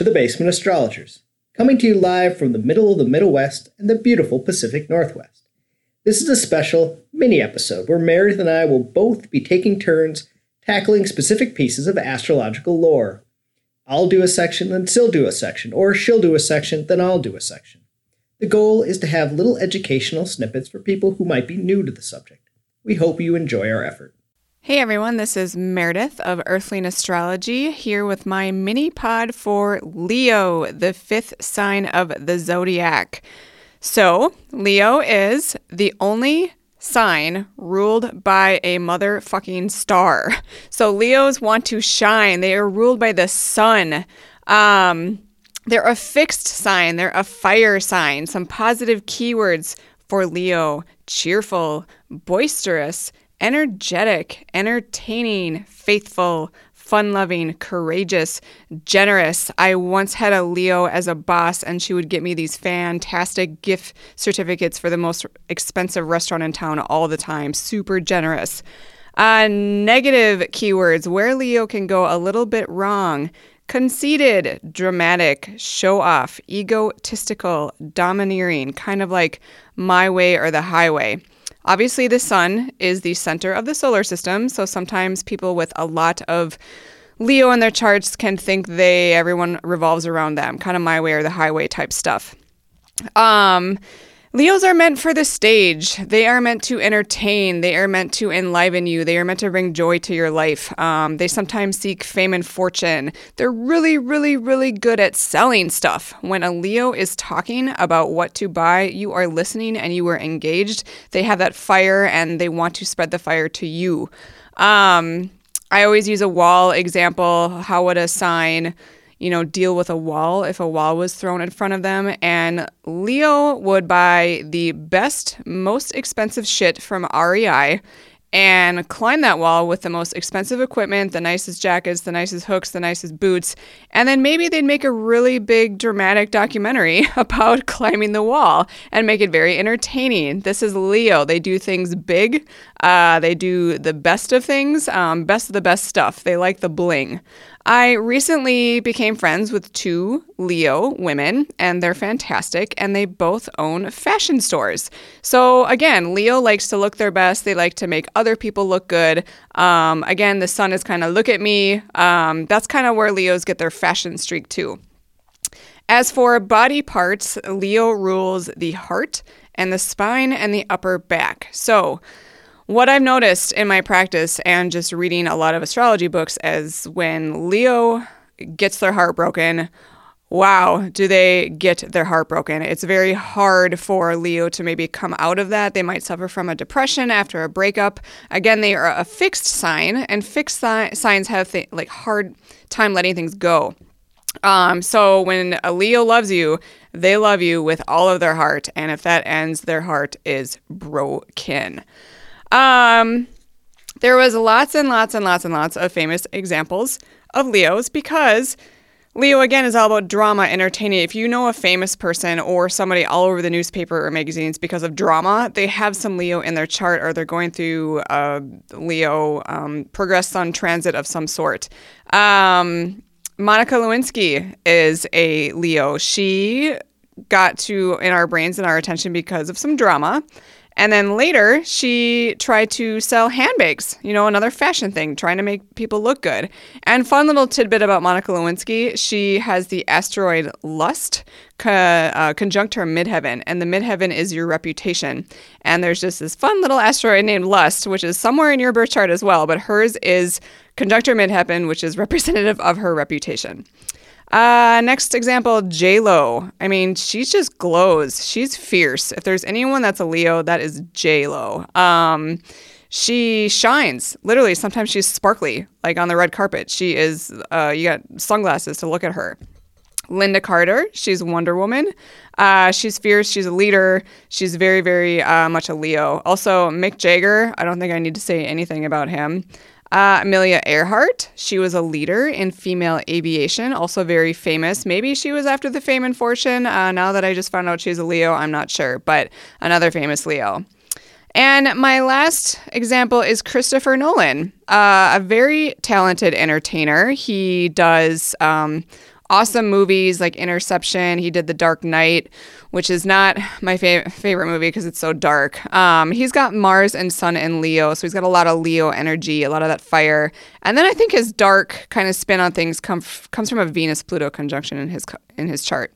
To the Basement Astrologers, coming to you live from the middle of the Middle West and the beautiful Pacific Northwest. This is a special mini episode where Meredith and I will both be taking turns tackling specific pieces of astrological lore. I'll do a section, then she'll do a section, or she'll do a section, then I'll do a section. The goal is to have little educational snippets for people who might be new to the subject. We hope you enjoy our effort. Hey everyone, this is Meredith of Earthling Astrology here with my mini pod for Leo, the fifth sign of the zodiac. So, Leo is the only sign ruled by a motherfucking star. So, Leos want to shine, they are ruled by the sun. Um, they're a fixed sign, they're a fire sign. Some positive keywords for Leo cheerful, boisterous energetic, entertaining, faithful, fun loving, courageous, generous. I once had a Leo as a boss, and she would get me these fantastic gift certificates for the most expensive restaurant in town all the time. Super generous. Uh, negative keywords where Leo can go a little bit wrong. Conceited, dramatic, show off, egotistical, domineering, kind of like my way or the highway. Obviously, the sun is the center of the solar system, so sometimes people with a lot of Leo in their charts can think they everyone revolves around them, kind of my way or the highway type stuff. Um, Leos are meant for the stage. They are meant to entertain. They are meant to enliven you. They are meant to bring joy to your life. Um, they sometimes seek fame and fortune. They're really, really, really good at selling stuff. When a Leo is talking about what to buy, you are listening and you are engaged. They have that fire and they want to spread the fire to you. Um, I always use a wall example. How would a sign you know, deal with a wall if a wall was thrown in front of them. And Leo would buy the best, most expensive shit from REI and climb that wall with the most expensive equipment, the nicest jackets, the nicest hooks, the nicest boots. And then maybe they'd make a really big dramatic documentary about climbing the wall and make it very entertaining. This is Leo. They do things big, uh, they do the best of things, um, best of the best stuff. They like the bling. I recently became friends with two Leo women, and they're fantastic, and they both own fashion stores. So, again, Leo likes to look their best. They like to make other people look good. Um, again, the sun is kind of look at me. Um, that's kind of where Leos get their fashion streak, too. As for body parts, Leo rules the heart and the spine and the upper back. So, what I've noticed in my practice and just reading a lot of astrology books is when Leo gets their heart broken, wow, do they get their heart broken? It's very hard for Leo to maybe come out of that. They might suffer from a depression after a breakup. Again, they are a fixed sign, and fixed si- signs have th- like hard time letting things go. Um, so when a Leo loves you, they love you with all of their heart, and if that ends, their heart is broken. Um, there was lots and lots and lots and lots of famous examples of Leos because Leo again is all about drama, entertaining. If you know a famous person or somebody all over the newspaper or magazines because of drama, they have some Leo in their chart or they're going through a Leo um, progress sun transit of some sort. Um, Monica Lewinsky is a Leo. She got to in our brains and our attention because of some drama. And then later, she tried to sell handbags, you know, another fashion thing, trying to make people look good. And fun little tidbit about Monica Lewinsky she has the asteroid Lust co- uh, conjunct her midheaven, and the midheaven is your reputation. And there's just this fun little asteroid named Lust, which is somewhere in your birth chart as well, but hers is conjunct her midheaven, which is representative of her reputation. Uh, next example, J Lo. I mean, she just glows. She's fierce. If there's anyone that's a Leo, that is J Lo. Um, she shines. Literally, sometimes she's sparkly, like on the red carpet. She is. Uh, you got sunglasses to look at her. Lynda Carter. She's Wonder Woman. Uh, she's fierce. She's a leader. She's very, very uh, much a Leo. Also, Mick Jagger. I don't think I need to say anything about him. Uh, Amelia Earhart, she was a leader in female aviation, also very famous. Maybe she was after the fame and fortune. Uh, now that I just found out she's a Leo, I'm not sure, but another famous Leo. And my last example is Christopher Nolan, uh, a very talented entertainer. He does um, awesome movies like Interception. He did The Dark Knight, which is not my fav- favorite movie because it's so dark. Um, he's got Mars and Sun and Leo, so he's got a lot of Leo energy, a lot of that fire. And then I think his dark kind of spin on things come comes from a Venus Pluto conjunction in his in his chart.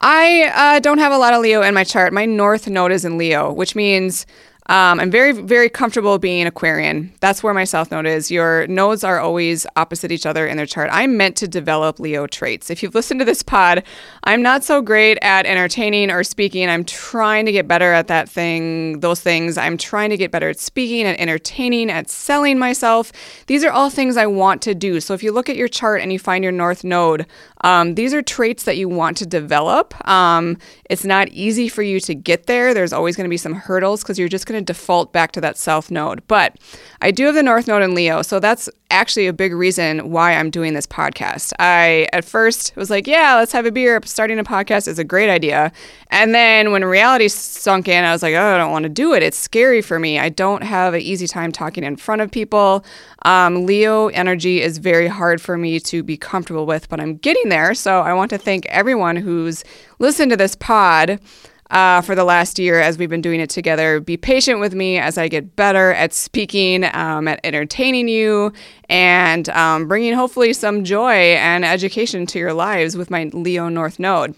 I uh, don't have a lot of Leo in my chart. My north node is in Leo, which means um, I'm very, very comfortable being Aquarian. That's where my south node is. Your nodes are always opposite each other in their chart. I'm meant to develop Leo traits. If you've listened to this pod, I'm not so great at entertaining or speaking. I'm trying to get better at that thing, those things. I'm trying to get better at speaking, at entertaining, at selling myself. These are all things I want to do. So if you look at your chart and you find your north node, um, these are traits that you want to develop. Um, it's not easy for you to get there. There's always going to be some hurdles because you're just going to default back to that south node. But I do have the north node in Leo, so that's actually a big reason why I'm doing this podcast. I at first was like, yeah, let's have a beer. Starting a podcast is a great idea. And then when reality sunk in, I was like, oh, I don't want to do it. It's scary for me. I don't have an easy time talking in front of people. Um, Leo energy is very hard for me to be comfortable with, but I'm getting there. So I want to thank everyone who's listened to this pod uh, for the last year as we've been doing it together. Be patient with me as I get better at speaking, um, at entertaining you, and um, bringing hopefully some joy and education to your lives with my Leo North Node.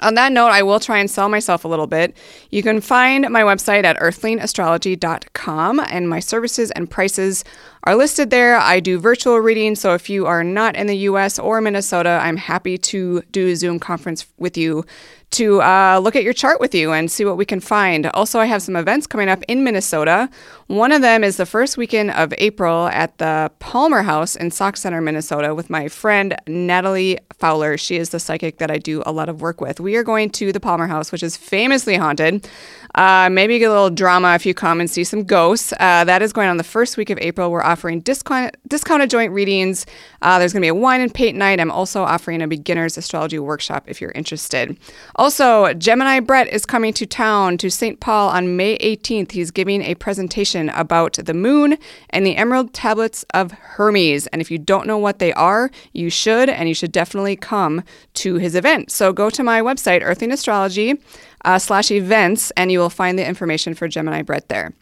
On that note, I will try and sell myself a little bit. You can find my website at earthlingastrology.com, and my services and prices are listed there. I do virtual readings, so if you are not in the US or Minnesota, I'm happy to do a Zoom conference with you to uh, look at your chart with you and see what we can find. Also, I have some events coming up in Minnesota. One of them is the first weekend of April at the Palmer House in Sauk Centre, Minnesota, with my friend Natalie Fowler. She is the psychic that I do a lot of work with. We are going to the Palmer House, which is famously haunted. Uh, maybe get a little drama if you come and see some ghosts. Uh, that is going on the first week of April. We're offering discount, discounted joint readings. Uh, there's going to be a wine and paint night. I'm also offering a beginner's astrology workshop if you're interested. Also, Gemini Brett is coming to town to St. Paul on May 18th. He's giving a presentation about the moon and the emerald tablets of Hermes. And if you don't know what they are, you should, and you should definitely come to his event. So go to my website, Earthling Astrology uh, slash events, and you will find the information for Gemini Brett there.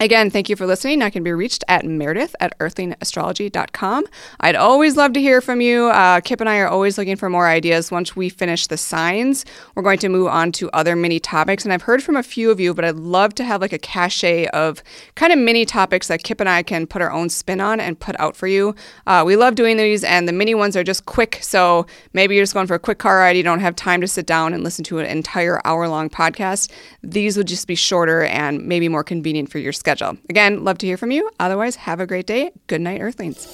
Again, thank you for listening. I can be reached at meredith at earthlingastrology.com. I'd always love to hear from you. Uh, Kipp and I are always looking for more ideas. Once we finish the signs, we're going to move on to other mini topics. And I've heard from a few of you, but I'd love to have like a cachet of kind of mini topics that Kipp and I can put our own spin on and put out for you. Uh, we love doing these, and the mini ones are just quick. So maybe you're just going for a quick car ride, you don't have time to sit down and listen to an entire hour long podcast. These would just be shorter and maybe more convenient for your schedule. Again, love to hear from you. Otherwise, have a great day. Good night, Earthlings.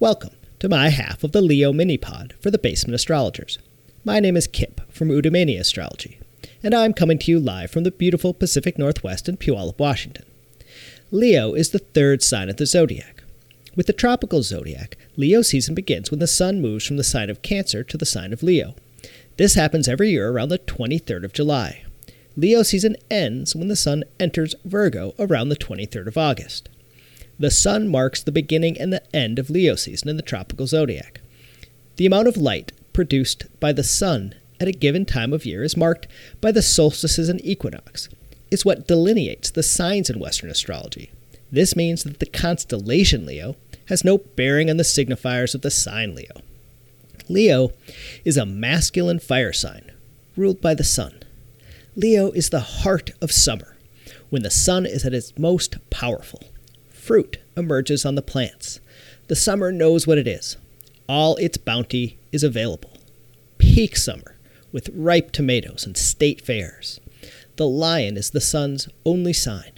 Welcome to my half of the Leo mini pod for the Basement Astrologers. My name is Kipp from Udamania Astrology, and I'm coming to you live from the beautiful Pacific Northwest in Puyallup, Washington. Leo is the third sign of the zodiac. With the tropical zodiac, Leo season begins when the sun moves from the sign of Cancer to the sign of Leo. This happens every year around the 23rd of July. Leo season ends when the sun enters Virgo around the 23rd of August. The sun marks the beginning and the end of Leo season in the tropical zodiac. The amount of light produced by the sun at a given time of year is marked by the solstices and equinox. Is what delineates the signs in Western astrology. This means that the constellation Leo has no bearing on the signifiers of the sign Leo. Leo is a masculine fire sign ruled by the sun. Leo is the heart of summer, when the sun is at its most powerful. Fruit emerges on the plants. The summer knows what it is. All its bounty is available. Peak summer, with ripe tomatoes and state fairs. The lion is the sun's only sign,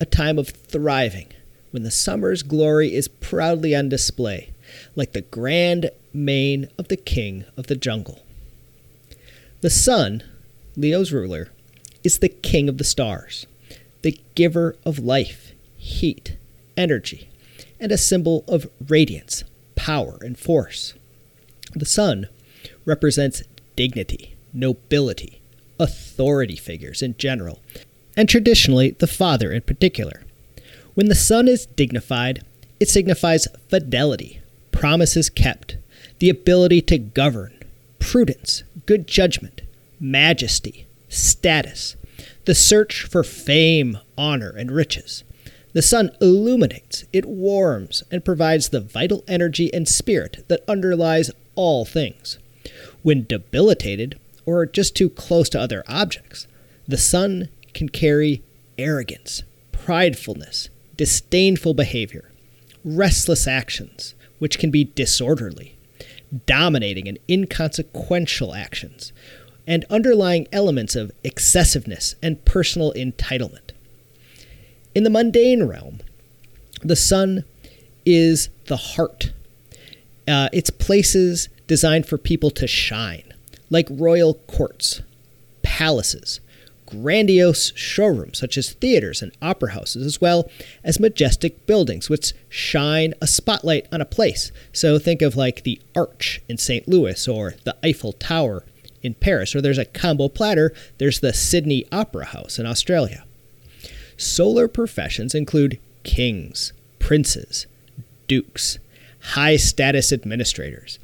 a time of thriving, when the summer's glory is proudly on display, like the grand mane of the king of the jungle. The sun Leo's ruler, is the king of the stars, the giver of life, heat, energy, and a symbol of radiance, power, and force. The sun represents dignity, nobility, authority figures in general, and traditionally the father in particular. When the sun is dignified, It signifies fidelity, promises kept, the ability to govern, prudence, good judgment, majesty, status, the search for fame, honor, and riches. The sun illuminates, it warms, and provides the vital energy and spirit that underlies all things. When debilitated, or just too close to other objects, the sun can carry arrogance, pridefulness, disdainful behavior, restless actions, which can be disorderly, dominating and inconsequential actions, and underlying elements of excessiveness and personal entitlement. In the mundane realm, the sun is the heart. Uh, it's places designed for people to shine, like royal courts, palaces, grandiose showrooms such as theaters and opera houses, as well as majestic buildings which shine a spotlight on a place. So think of like the Arch in St. Louis or the Eiffel Tower in Paris, or there's a combo platter, there's the Sydney Opera House in Australia. Solar professions include kings, princes, dukes, high status administrators,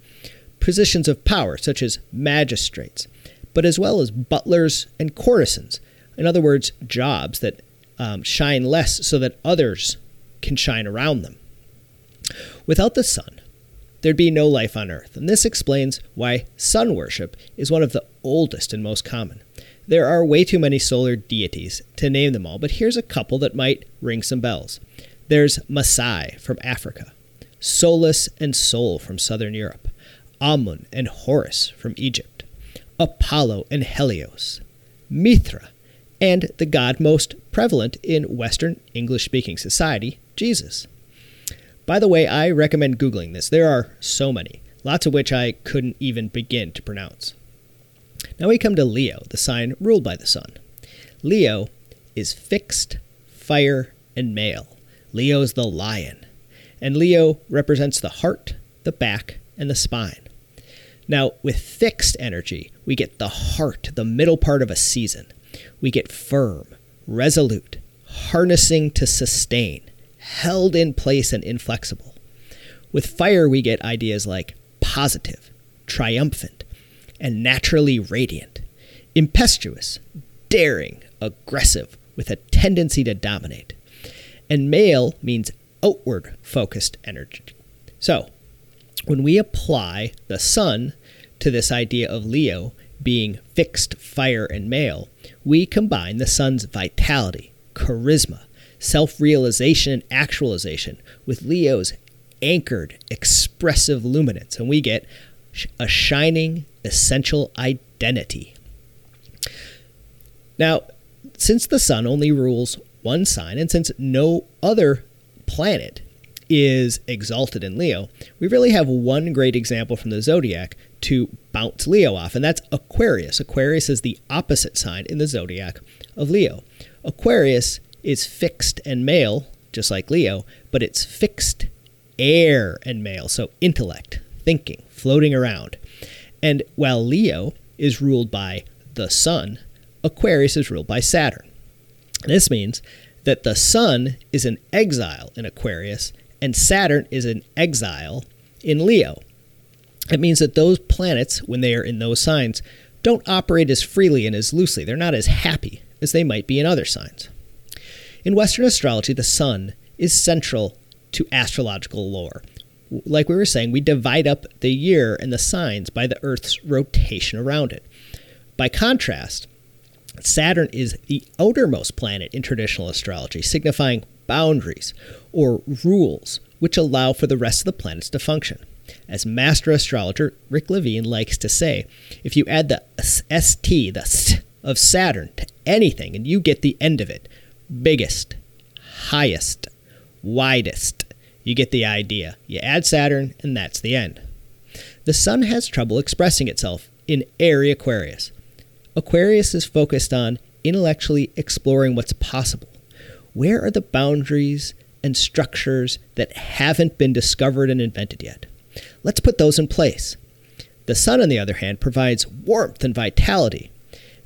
positions of power such as magistrates, but as well as butlers and courtesans. In other words, jobs that um, shine less so that others can shine around them. Without the sun, there'd be no life on Earth, and this explains why sun worship is one of the oldest and most common. There are way too many solar deities to name them all, but here's a couple that might ring some bells. There's Masai from Africa, Solus and Sol from southern Europe, Amun and Horus from Egypt, Apollo and Helios, Mithra, and the god most prevalent in Western English speaking society, Jesus. By the way, I recommend Googling this. There are so many, lots of which I couldn't even begin to pronounce. Now we come to Leo, the sign ruled by the sun. Leo is fixed, fire, and male. Leo is the lion. And Leo represents the heart, the back, and the spine. Now, with fixed energy, we get the heart, the middle part of a season. We get firm, resolute, harnessing to sustain, held in place and inflexible. With fire, we get ideas like positive, triumphant, and naturally radiant, impetuous, daring, aggressive, with a tendency to dominate. And male means outward focused energy. So, when we apply the sun to this idea of Leo being fixed, fire, and male, we combine the sun's vitality, charisma, self realization, and actualization with Leo's anchored, expressive luminance, and we get a shining, essential identity. Now, since the sun only rules one sign, and since no other planet is exalted in Leo, we really have one great example from the zodiac to bounce Leo off, and that's Aquarius. Aquarius is the opposite sign in the zodiac of Leo. Aquarius is fixed and male, just like Leo, but it's fixed air and male, so intellect, thinking, floating around. And while Leo is ruled by the sun, Aquarius is ruled by Saturn. This means that the sun is an exile in Aquarius and Saturn is an exile in Leo. It means that those planets, when they are in those signs, don't operate as freely and as loosely. They're not as happy as they might be in other signs. In Western astrology, the sun is central to astrological lore. Like we were saying, we divide up the year and the signs by the Earth's rotation around it. By contrast, Saturn is the outermost planet in traditional astrology, signifying boundaries or rules which allow for the rest of the planets to function. As master astrologer Rick Levine likes to say, if you add the ST, the ST of Saturn, to anything and you get the end of it biggest, highest, widest. You get the idea. You add Saturn, and that's the end. The sun has trouble expressing itself in airy Aquarius. Aquarius is focused on intellectually exploring what's possible. Where are the boundaries and structures that haven't been discovered and invented yet? Let's put those in place. The sun, on the other hand, provides warmth and vitality.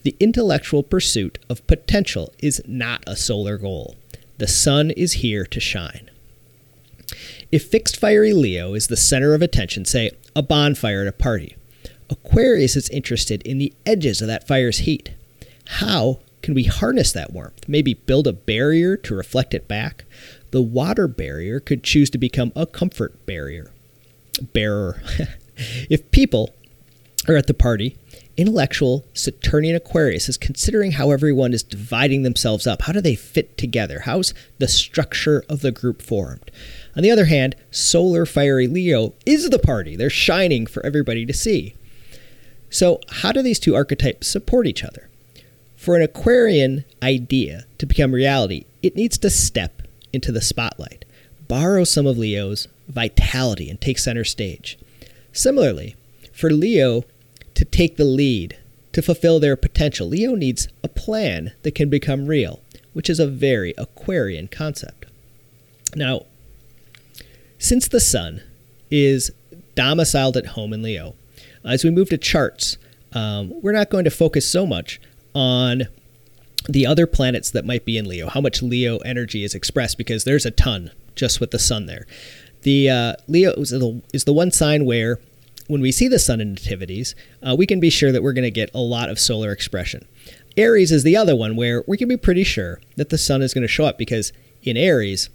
The intellectual pursuit of potential is not a solar goal. The sun is here to shine. If fixed fiery Leo is the center of attention, say a bonfire at a party, Aquarius is interested in the edges of that fire's heat. How can we harness that warmth? Maybe build a barrier to reflect it back? The water barrier could choose to become a comfort barrier. Bearer. if people are at the party, intellectual Saturnian Aquarius is considering how everyone is dividing themselves up. How do they fit together? How's the structure of the group formed? On the other hand, solar fiery Leo is the party. They're shining for everybody to see. So, how do these two archetypes support each other? For an Aquarian idea to become reality, it needs to step into the spotlight, borrow some of Leo's vitality, and take center stage. Similarly, for Leo to take the lead, to fulfill their potential, Leo needs a plan that can become real, which is a very Aquarian concept. Now, since the sun is domiciled at home in Leo, as we move to charts, um, we're not going to focus so much on the other planets that might be in Leo, how much Leo energy is expressed, because there's a ton just with the sun there. The uh, Leo is the, is the one sign where when we see the sun in nativities, uh, we can be sure that we're going to get a lot of solar expression. Aries is the other one where we can be pretty sure that the sun is going to show up because in Aries,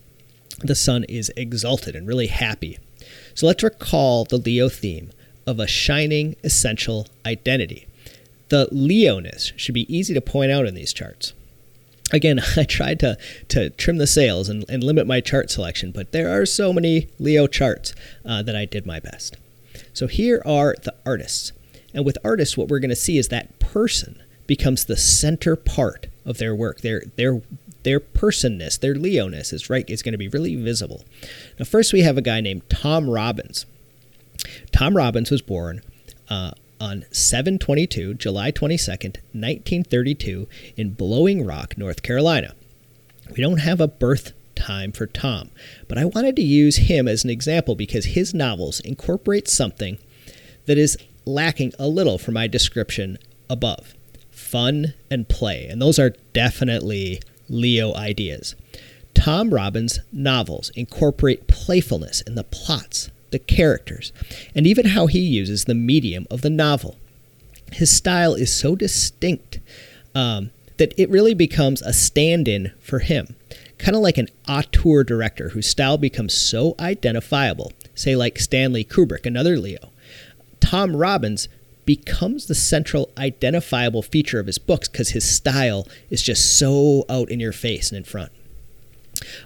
the sun is exalted and really happy. So let's recall the Leo theme of a shining essential identity. The Leoness should be easy to point out in these charts. Again, I tried to, to trim the sails and, and limit my chart selection, but there are so many Leo charts uh, that I did my best. So here are the artists. And with artists, what we're going to see is that person becomes the center part of their work. Their, their, their personness, their Leoness is right is going to be really visible. Now, first we have a guy named Tom Robbins. Tom Robbins was born uh, on 722, July 22nd, 1932, in Blowing Rock, North Carolina. We don't have a birth time for Tom, but I wanted to use him as an example because his novels incorporate something that is lacking a little from my description above fun and play, and those are definitely Leo ideas. Tom Robbins' novels incorporate playfulness in the plots, the characters, and even how he uses the medium of the novel. His style is so distinct um, that it really becomes a stand in for him, kind of like an auteur director whose style becomes so identifiable, say, like Stanley Kubrick, another Leo. Tom Robbins becomes the central identifiable feature of his books because his style is just so out in your face and in front.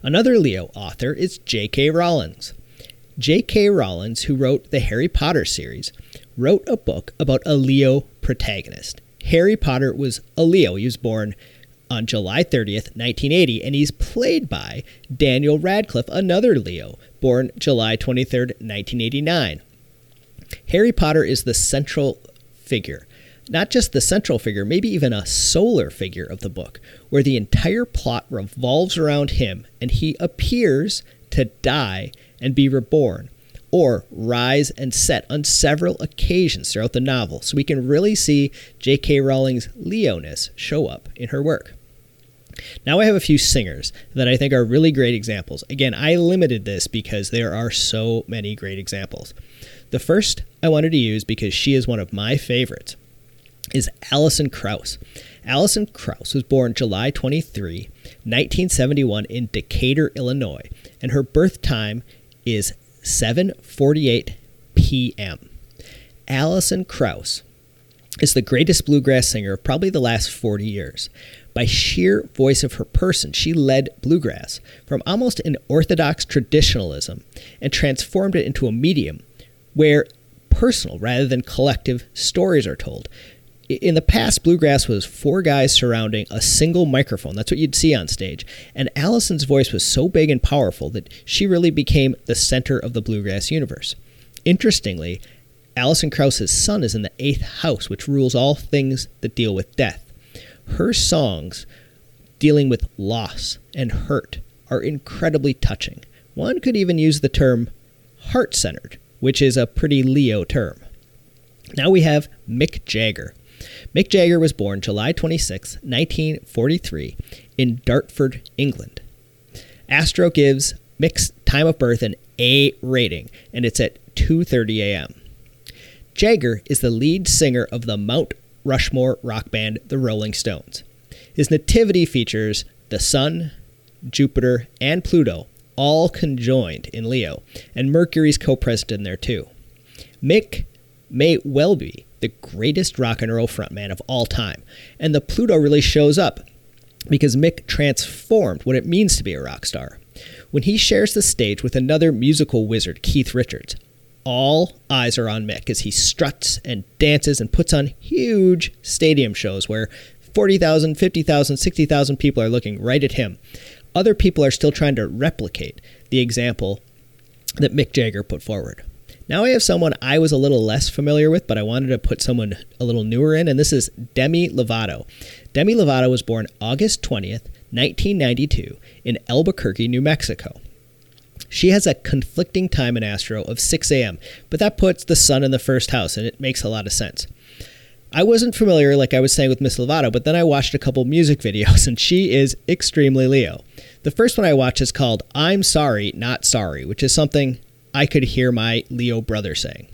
Another Leo author is J.K. Rowling's. J.K. Rowling, who wrote the Harry Potter series, wrote a book about a Leo protagonist. Harry Potter was a Leo. He was born on July 30th, 1980, and he's played by Daniel Radcliffe, another Leo, born July 23rd, 1989. Harry Potter is the central figure. Not just the central figure, maybe even a solar figure of the book, where the entire plot revolves around him and he appears to die and be reborn, or rise and set on several occasions throughout the novel, so we can really see J.K. Rowling's Leoness show up in her work. Now I have a few singers that I think are really great examples. Again, I limited this because there are so many great examples. The first I wanted to use because she is one of my favorites is Alison Krauss. Alison Krauss was born July 23, 1971 in Decatur, Illinois, and her birth time is 7:48 p.m. Alison Krauss is the greatest bluegrass singer of probably the last 40 years. By sheer voice of her person, she led bluegrass from almost an orthodox traditionalism and transformed it into a medium where personal rather than collective stories are told. In the past, bluegrass was four guys surrounding a single microphone. That's what you'd see on stage. And Alison's voice was so big and powerful that she really became the center of the bluegrass universe. Interestingly, Alison Krauss's sun is in the eighth house, which rules all things that deal with death. Her songs dealing with loss and hurt are incredibly touching. One could even use the term heart centered, which is a pretty Leo term. Now we have Mick Jagger. Mick Jagger was born July 26, 1943, in Dartford, England. Astro gives Mick's time of birth an A rating, and it's at 2:30 a.m. Jagger is the lead singer of the Mount Rushmore rock band The Rolling Stones. His nativity features the Sun, Jupiter, and Pluto, all conjoined in Leo, and Mercury's co present in there too. Mick may well be the greatest rock and roll frontman of all time, and the Pluto really shows up because Mick transformed what it means to be a rock star. When he shares the stage with another musical wizard, Keith Richards, all eyes are on Mick as he struts and dances and puts on huge stadium shows where 40,000, 50,000, 60,000 people are looking right at him. Other people are still trying to replicate the example that Mick Jagger put forward. Now I have someone I was a little less familiar with, but I wanted to put someone a little newer in, and this is Demi Lovato. Demi Lovato was born August 20th, 1992, in Albuquerque, New Mexico. She has a conflicting time in Astro of 6 a.m., but that puts the sun in the first house, and it makes a lot of sense. I wasn't familiar, like I was saying with Miss Lovato, but then I watched a couple music videos, and she is extremely Leo. The first one I watched is called I'm Sorry, Not Sorry, which is something I could hear my Leo brother saying.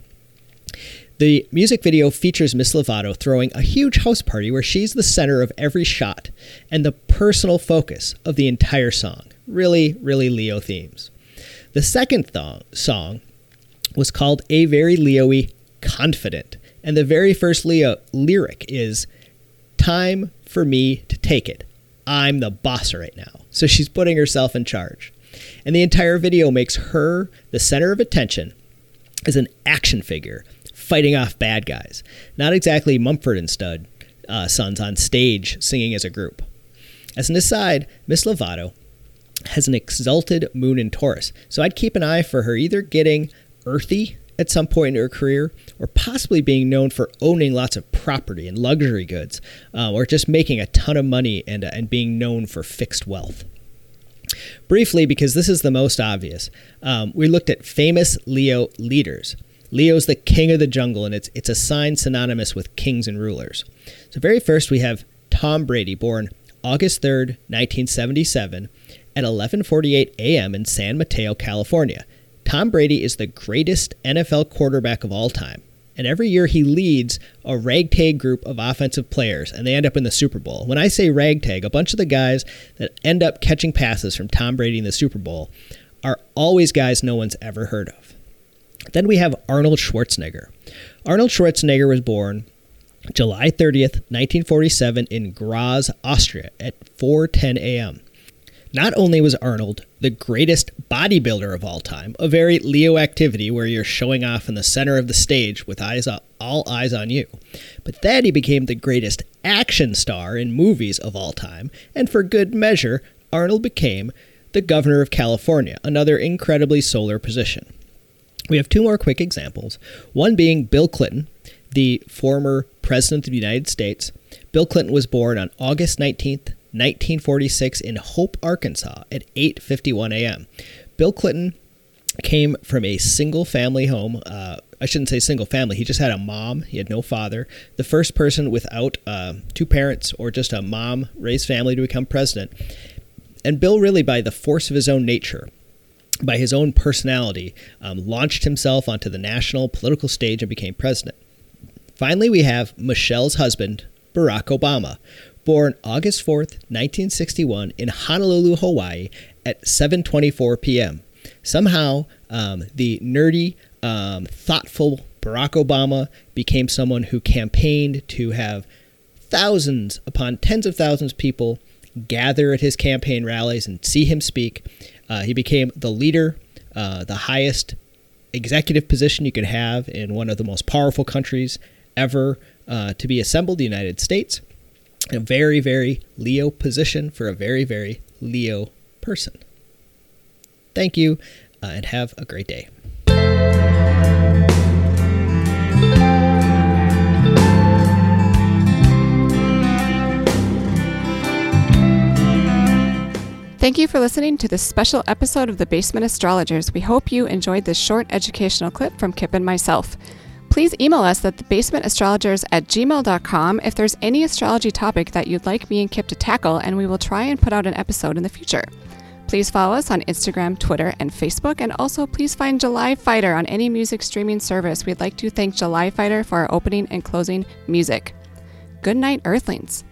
The music video features Miss Lovato throwing a huge house party where she's the center of every shot and the personal focus of the entire song. Really, really Leo themes. The second th- song was called A Very Leo y Confident, and the very first Leo lyric is Time for me to take it. I'm the boss right now. So she's putting herself in charge. And the entire video makes her the center of attention as an action figure fighting off bad guys. Not exactly Mumford and Stud uh, sons on stage singing as a group. As an aside, Miss Lovato has an exalted moon in Taurus, so I'd keep an eye for her either getting earthy at some point in her career or possibly being known for owning lots of property and luxury goods uh, or just making a ton of money and, uh, and being known for fixed wealth. Briefly, because this is the most obvious, um, we looked at famous Leo leaders. Leo's the king of the jungle, and it's, it's a sign synonymous with kings and rulers. So, very first, we have Tom Brady, born August 3rd, 1977, at 11:48 a.m. in San Mateo, California. Tom Brady is the greatest NFL quarterback of all time. And every year he leads a ragtag group of offensive players, and they end up in the Super Bowl. When I say ragtag, a bunch of the guys that end up catching passes from Tom Brady in the Super Bowl are always guys no one's ever heard of. Then we have Arnold Schwarzenegger. Arnold Schwarzenegger was born July 30th, 1947, in Graz, Austria, at 4:10 a.m. Not only was Arnold the greatest bodybuilder of all time, a very Leo activity where you're showing off in the center of the stage with eyes all eyes on you, but then he became the greatest action star in movies of all time, and for good measure, Arnold became the governor of California, another incredibly solar position. We have two more quick examples, one being Bill Clinton, the former president of the United States. Bill Clinton was born on August 19th, 1946 in Hope, Arkansas at 8:51 a.m. Bill Clinton came from a single family home. Uh, I shouldn't say single family. He just had a mom. He had no father. The first person without uh, two parents or just a mom raised family to become president. And Bill, really, by the force of his own nature, by his own personality, um, launched himself onto the national political stage and became president. Finally, we have Michelle's husband, Barack Obama, born August 4th, 1961 in Honolulu, Hawaii at 7:24 p.m. Somehow, um, the nerdy, um, thoughtful Barack Obama became someone who campaigned to have thousands upon tens of thousands of people gather at his campaign rallies and see him speak. Uh, he became the leader, uh, the highest executive position you could have in one of the most powerful countries ever uh, to be assembled, the United States a very, very Leo position for a very, very Leo person. Thank you uh, and have a great day. Thank you for listening to this special episode of the Basement Astrologers. We hope you enjoyed this short educational clip from Kipp and myself please email us at thebasementastrologers at gmail.com if there's any astrology topic that you'd like me and Kipp to tackle, and we will try and put out an episode in the future. Please follow us on Instagram, Twitter, and Facebook, and also please find July Fighter on any music streaming service. We'd like to thank July Fighter for our opening and closing music. Good night, Earthlings.